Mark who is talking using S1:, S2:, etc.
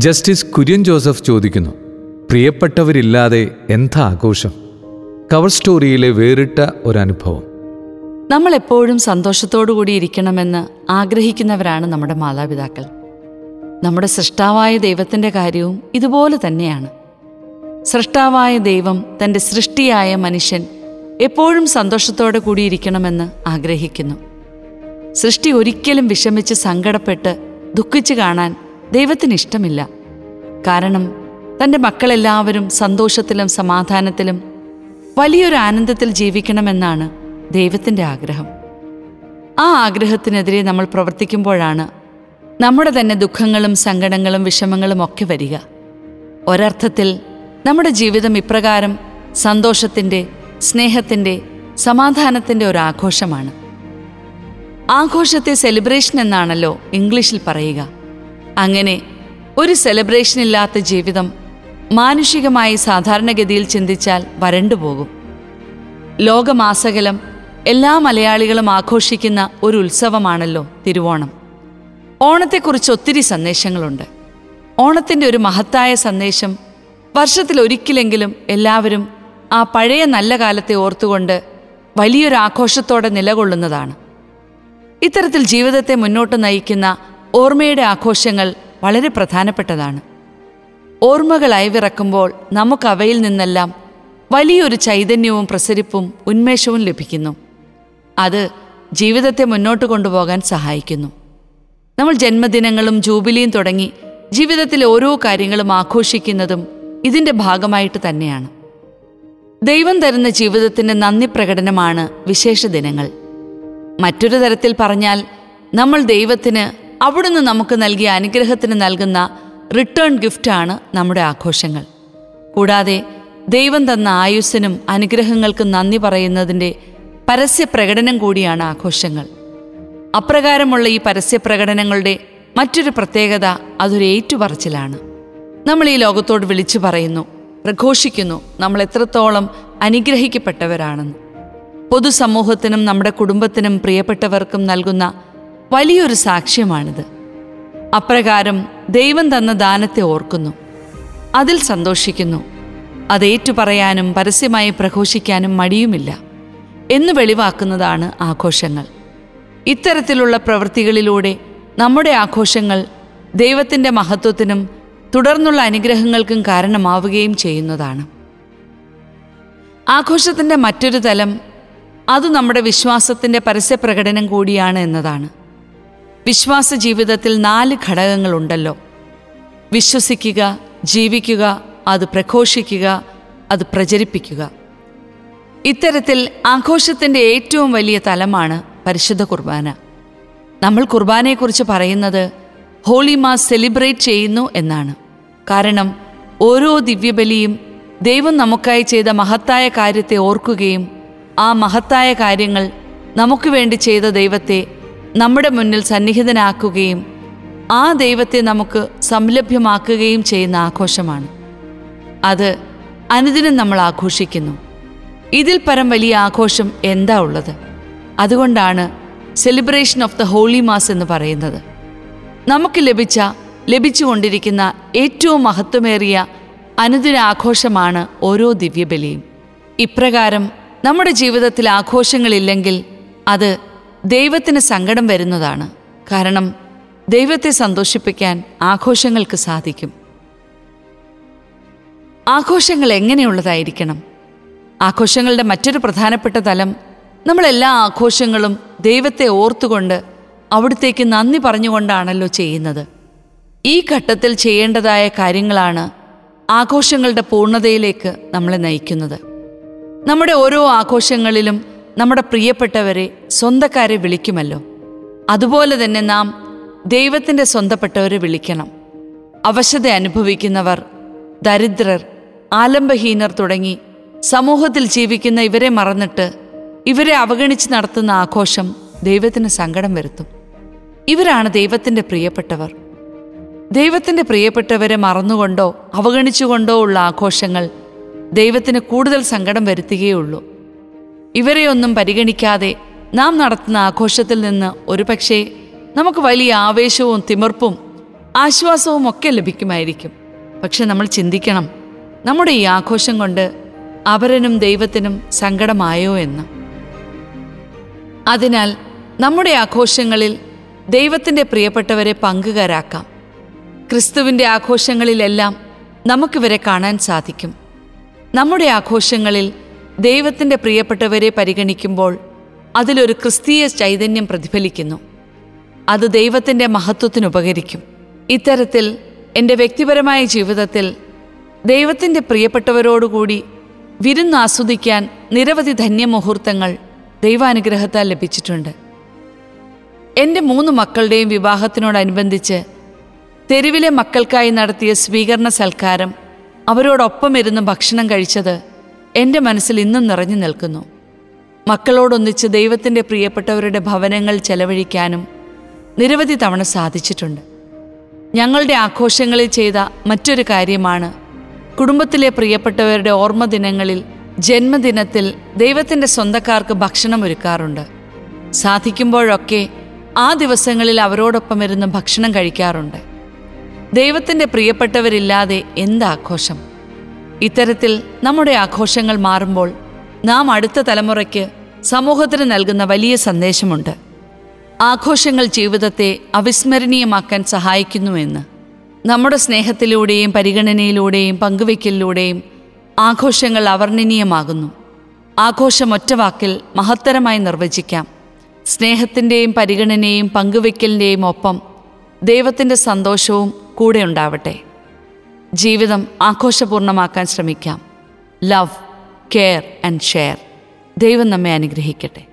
S1: Justice Kurian Joseph ചോദിക്കുന്നു പ്രിയപ്പെട്ടവരില്ലാതെ എന്താ ആഘോഷം? കവർ സ്റ്റോറിയിലെ വേറിട്ട ഒരനുഭവം.
S2: നമ്മൾ എപ്പോഴും സന്തോഷത്തോടു കൂടി ഇരിക്കണമെന്ന് ആഗ്രഹിക്കുന്നവരാണ് നമ്മുടെ മാതാപിതാക്കൾ. നമ്മുടെ സൃഷ്ടാവായ ദൈവത്തിന്റെ കാര്യവും ഇതുപോലെ തന്നെയാണ്. സൃഷ്ടാവായ ദൈവം തന്റെ സൃഷ്ടിയായ മനുഷ്യൻ എപ്പോഴും സന്തോഷത്തോടെ കൂടിയിരിക്കണമെന്ന് ആഗ്രഹിക്കുന്നു. സൃഷ്ടി ഒരിക്കലും വിഷമിച്ച് സങ്കടപ്പെട്ട് ദുഃഖിച്ചു കാണാൻ ദൈവത്തിന് ഇഷ്ടമില്ല കാരണം തന്റെ മക്കളെല്ലാവരും സന്തോഷത്തിലും സമാധാനത്തിലും വലിയൊരു ആനന്ദത്തിൽ ജീവിക്കണമെന്നാണ് ദൈവത്തിന്റെ ആഗ്രഹം. ആ ആഗ്രഹത്തിനെതിരെ നമ്മൾ പ്രവർത്തിക്കുമ്പോഴാണ് നമ്മുടെ തന്നെ ദുഃഖങ്ങളും സങ്കടങ്ങളും വിഷമങ്ങളും ഒക്കെ വരിക. ഒരർത്ഥത്തിൽ നമ്മുടെ ജീവിതം ഇപ്രകാരം സന്തോഷത്തിന്റെ സ്നേഹത്തിന്റെ സമാധാനത്തിന്റെ ഒരു ആഘോഷമാണ്. ആഘോഷത്തെ സെലിബ്രേഷൻ എന്നാണല്ലോ ഇംഗ്ലീഷിൽ പറയുക. അങ്ങനെ ഒരു സെലിബ്രേഷൻ ഇല്ലാത്ത ജീവിതം മാനുഷികമായി സാധാരണഗതിയിൽ ചിന്തിച്ചാൽ വരണ്ടുപോകും ലോകമാസകലം എല്ലാ മലയാളികളും ആഘോഷിക്കുന്ന ഒരു ഉത്സവമാണല്ലോ തിരുവോണം. ഓണത്തെക്കുറിച്ച് ഒത്തിരി സന്ദേശങ്ങളുണ്ട്. ഓണത്തിന്റെ ഒരു മഹത്തായ സന്ദേശം വർഷത്തിൽ ഒരിക്കലെങ്കിലും എല്ലാവരും ആ പഴയ നല്ല കാലത്തെ ഓർത്തുകൊണ്ട് വലിയൊരു ആഘോഷത്തോടെ നിലകൊള്ളുന്നതാണ്. ഇത്തരത്തിൽ ജീവിതത്തെ മുന്നോട്ട് നയിക്കുന്ന ഓർമ്മയുടെ ആഘോഷങ്ങൾ വളരെ പ്രധാനപ്പെട്ടതാണ്. ഓർമ്മകൾ അയവിറക്കുമ്പോൾ നമുക്ക് അവയിൽ നിന്നെല്ലാം വലിയൊരു ചൈതന്യവും പ്രസരിപ്പും ഉന്മേഷവും ലഭിക്കുന്നു. അത് ജീവിതത്തെ മുന്നോട്ട് കൊണ്ടുപോകാൻ സഹായിക്കുന്നു. നമ്മൾ ജന്മദിനങ്ങളും ജൂബിലിയും തുടങ്ങി ജീവിതത്തിലെ ഓരോ കാര്യങ്ങളും ആഘോഷിക്കുന്നതും ഇതിന്റെ ഭാഗമായിട്ട് തന്നെയാണ്. ദൈവം തരുന്ന ജീവിതത്തിന്റെ നന്ദി പ്രകടനമാണ് വിശേഷ ദിനങ്ങൾ. മറ്റൊരു തരത്തിൽ പറഞ്ഞാൽ നമ്മൾ ദൈവത്തിന് അവിടുന്ന് നമുക്ക് നൽകിയ അനുഗ്രഹത്തിന് നൽകുന്ന റിട്ടേൺ ഗിഫ്റ്റാണ് നമ്മുടെ ആഘോഷങ്ങൾ. കൂടാതെ ദൈവം തന്ന ആയുസ്സിനും അനുഗ്രഹങ്ങൾക്കും നന്ദി പറയുന്നതിന്റെ പരസ്യ പ്രകടനം കൂടിയാണ് ആഘോഷങ്ങൾ. അപ്രകാരമുള്ള ഈ പരസ്യ പ്രകടനങ്ങളുടെ മറ്റൊരു പ്രത്യേകത അതൊരു ഏറ്റുപറച്ചിലാണ്. നമ്മൾ ഈ ലോകത്തോട് വിളിച്ചു പറയുന്നു പ്രഘോഷിക്കുന്നു നമ്മൾ എത്രത്തോളം അനുഗ്രഹിക്കപ്പെട്ടവരാണെന്ന്. പൊതുസമൂഹത്തിനും നമ്മുടെ കുടുംബത്തിനും പ്രിയപ്പെട്ടവർക്കും നൽകുന്ന വലിയൊരു സാക്ഷ്യമാണിത്. അപ്രകാരം ദൈവം തന്ന ദാനത്തെ ഓർക്കുന്നു. അതിൽ സന്തോഷിക്കുന്നു. അത് ഏറ്റുപറയാനും പരസ്യമായി പ്രഘോഷിക്കാനും മടിയുമില്ല. എന്ന് വെളിവാക്കുന്നതാണ് ആഘോഷങ്ങൾ. ഇത്തരത്തിലുള്ള പ്രവൃത്തികളിലൂടെ നമ്മുടെ ആഘോഷങ്ങൾ ദൈവത്തിന്റെ മഹത്വത്തിനും തുടർന്നുള്ള അനുഗ്രഹങ്ങൾക്കും കാരണമാവുകയും ചെയ്യുന്നതാണ്. ആഘോഷത്തിന്റെ മറ്റൊരു തലം അത് നമ്മുടെ വിശ്വാസത്തിന്റെ പരസ്യപ്രകടനം കൂടിയാണ് എന്നതാണ്. വിശ്വാസ ജീവിതത്തിൽ നാല് ഘടകങ്ങളുണ്ടല്ലോ. വിശ്വസിക്കുക ജീവിക്കുക അത് പ്രഘോഷിക്കുക അത് പ്രചരിപ്പിക്കുക. ഇത്തരത്തിൽ ആഘോഷത്തിന്റെ ഏറ്റവും വലിയ തലമാണ് പരിശുദ്ധ കുർബാന. നമ്മൾ കുർബാനയെക്കുറിച്ച് പറയുന്നത് ഹോളി മാസ് സെലിബ്രേറ്റ് ചെയ്യുന്നു എന്നാണ്. കാരണം ഓരോ ദിവ്യബലിയും ദൈവം നമുക്കായി ചെയ്ത മഹത്തായ കാര്യത്തെ ഓർക്കുകയും ആ മഹത്തായ കാര്യങ്ങൾ നമുക്ക് വേണ്ടി ചെയ്ത ദൈവത്തെ നമ്മുടെ മുന്നിൽ സന്നിഹിതനാക്കുകയും ആ ദൈവത്തെ നമുക്ക് സംലഭ്യമാക്കുകയും ചെയ്യുന്ന ആഘോഷമാണ്. അത് അനുദിനം നമ്മൾ ആഘോഷിക്കുന്നു. ഇതിൽ പരം വലിയ ആഘോഷം എന്താ ഉള്ളത്? അതുകൊണ്ടാണ് celebration of the holy mass എന്ന് പറയുന്നത്. നമുക്ക് ലഭിച്ച ലഭിച്ചുകൊണ്ടിരിക്കുന്ന ഏറ്റവും മഹത്വമേറിയ അനുദിന ആഘോഷമാണ് ഓരോ ദിവ്യബലിയും. ഇപ്രകാരം നമ്മുടെ ജീവിതത്തിൽ ആഘോഷങ്ങളില്ലെങ്കിൽ അത് ദൈവത്തിന് സങ്കടം വരുന്നതാണ്. കാരണം ദൈവത്തെ സന്തോഷിപ്പിക്കാൻ ആഘോഷങ്ങൾക്ക് സാധിക്കും. ആഘോഷങ്ങൾ എങ്ങനെയുള്ളതായിരിക്കണം? ആഘോഷങ്ങളുടെ മറ്റൊരു പ്രധാനപ്പെട്ട തലം നമ്മളെല്ലാ ആഘോഷങ്ങളും ദൈവത്തെ ഓർത്തുകൊണ്ട് അവിടത്തേക്ക് നന്ദി പറഞ്ഞുകൊണ്ടാണല്ലോ ചെയ്യുന്നത്. ഈ ഘട്ടത്തിൽ ചെയ്യേണ്ടതായ കാര്യങ്ങളാണ് ആഘോഷങ്ങളുടെ പൂർണതയിലേക്ക് നമ്മളെ നയിക്കുന്നത്. നമ്മുടെ ഓരോ ആഘോഷങ്ങളിലും നമ്മുടെ പ്രിയപ്പെട്ടവരെ സ്വന്തക്കാരെ വിളിക്കുമല്ലോ. അതുപോലെ തന്നെ നാം ദൈവത്തിന്റെ സ്വന്തപ്പെട്ടവരെ വിളിക്കണം. അവശത അനുഭവിക്കുന്നവർ ദരിദ്രർ ആലംബഹീനർ തുടങ്ങി സമൂഹത്തിൽ ജീവിക്കുന്ന ഇവരെ മറന്നിട്ട് ഇവരെ അവഗണിച്ച് നടത്തുന്ന ആഘോഷം ദൈവത്തിന് സങ്കടം വരുത്തും. ഇവരാണ് ദൈവത്തിന്റെ പ്രിയപ്പെട്ടവർ. ദൈവത്തിന്റെ പ്രിയപ്പെട്ടവരെ മറന്നുകൊണ്ടോ അവഗണിച്ചുകൊണ്ടോ ഉള്ള ആഘോഷങ്ങൾ ദൈവത്തിന് കൂടുതൽ സങ്കടം വരുത്തുകയുള്ളൂ ഇവരെയൊന്നും പരിഗണിക്കാതെ നാം നടത്തുന്ന ആഘോഷത്തിൽ നിന്ന് ഒരുപക്ഷെ നമുക്ക് വലിയ ആവേശവും തിമിർപ്പും ആശ്വാസവും ഒക്കെ ലഭിക്കുമായിരിക്കും. പക്ഷെ നമ്മൾ ചിന്തിക്കണം നമ്മുടെ ഈ ആഘോഷം കൊണ്ട് അപരനും ദൈവത്തിനും സങ്കടമായോ എന്ന്. അതിനാൽ നമ്മുടെ ആഘോഷങ്ങളിൽ ദൈവത്തിന്റെ പ്രിയപ്പെട്ടവരെ പങ്കുകാരാക്കാം. ക്രിസ്തുവിന്റെ ആഘോഷങ്ങളിലെല്ലാം നമുക്കിവരെ കാണാൻ സാധിക്കും. നമ്മുടെ ആഘോഷങ്ങളിൽ ദൈവത്തിന്റെ പ്രിയപ്പെട്ടവരെ പരിഗണിക്കുമ്പോൾ അതിലൊരു ക്രിസ്തീയ ചൈതന്യം പ്രതിഫലിക്കുന്നു. അത് ദൈവത്തിന്റെ മഹത്വത്തിനുപകരിക്കും ഇത്തരത്തിൽ എന്റെ വ്യക്തിപരമായ ജീവിതത്തിൽ ദൈവത്തിന്റെ പ്രിയപ്പെട്ടവരോടുകൂടി വിരുന്ന് ആസ്വദിക്കാൻ നിരവധി ധന്യമുഹൂർത്തങ്ങൾ ദൈവാനുഗ്രഹത്താൽ ലഭിച്ചിട്ടുണ്ട്. എന്റെ മൂന്ന് മക്കളുടെയും വിവാഹത്തിനോടനുബന്ധിച്ച് തെരുവിലെ മക്കൾക്കായി നടത്തിയ സ്വീകരണ സൽക്കാരം അവരോടൊപ്പം ഇരുന്ന് ഭക്ഷണം കഴിച്ചത് എന്റെ മനസ്സിൽ ഇന്നും നിറഞ്ഞു നിൽക്കുന്നു. മക്കളോടൊന്നിച്ച് ദൈവത്തിന്റെ പ്രിയപ്പെട്ടവരുടെ ഭവനങ്ങൾ ചെലവഴിക്കാനും നിരവധി തവണ സാധിച്ചിട്ടുണ്ട്. ഞങ്ങളുടെ ആഘോഷങ്ങളിൽ ചെയ്ത മറ്റൊരു കാര്യമാണ് കുടുംബത്തിലെ പ്രിയപ്പെട്ടവരുടെ ഓർമ്മ ദിനങ്ങളിൽ ജന്മദിനത്തിൽ ദൈവത്തിന്റെ സ്വന്തക്കാർക്ക് ഭക്ഷണം ഒരുക്കാറുണ്ട്. സാധിക്കുമ്പോഴൊക്കെ ആ ദിവസങ്ങളിൽ അവരോടൊപ്പം ഇരുന്ന് ഭക്ഷണം കഴിക്കാറുണ്ട്. ദൈവത്തിന്റെ പ്രിയപ്പെട്ടവരില്ലാതെ എന്ത് ആഘോഷം? ഇത്തരത്തിൽ നമ്മുടെ ആഘോഷങ്ങൾ മാറുമ്പോൾ നാം അടുത്ത തലമുറയ്ക്ക് സമൂഹത്തിന് നൽകുന്ന വലിയ സന്ദേശമുണ്ട്. ആഘോഷങ്ങൾ ജീവിതത്തെ അവിസ്മരണീയമാക്കാൻ സഹായിക്കുന്നുവെന്ന്. നമ്മുടെ സ്നേഹത്തിലൂടെയും പരിഗണനയിലൂടെയും പങ്കുവയ്ക്കലിലൂടെയും ആഘോഷങ്ങൾ അവർണനീയമാകുന്നു. ആഘോഷം ഒറ്റ വാക്കിൽ മഹത്തരമായി നിർവചിക്കാം. സ്നേഹത്തിന്റെയും പരിഗണനയും പങ്കുവയ്ക്കലിന്റെയും ഒപ്പം ദൈവത്തിന്റെ സന്തോഷവും കൂടെ ഉണ്ടാവട്ടെ. ജീവിതം ആഘോഷപൂർണമാക്കാൻ ശ്രമിക്കാം. ലവ് കെയർ ആൻഡ് ഷെയർ ദൈവം നമ്മെ അനുഗ്രഹിക്കട്ടെ.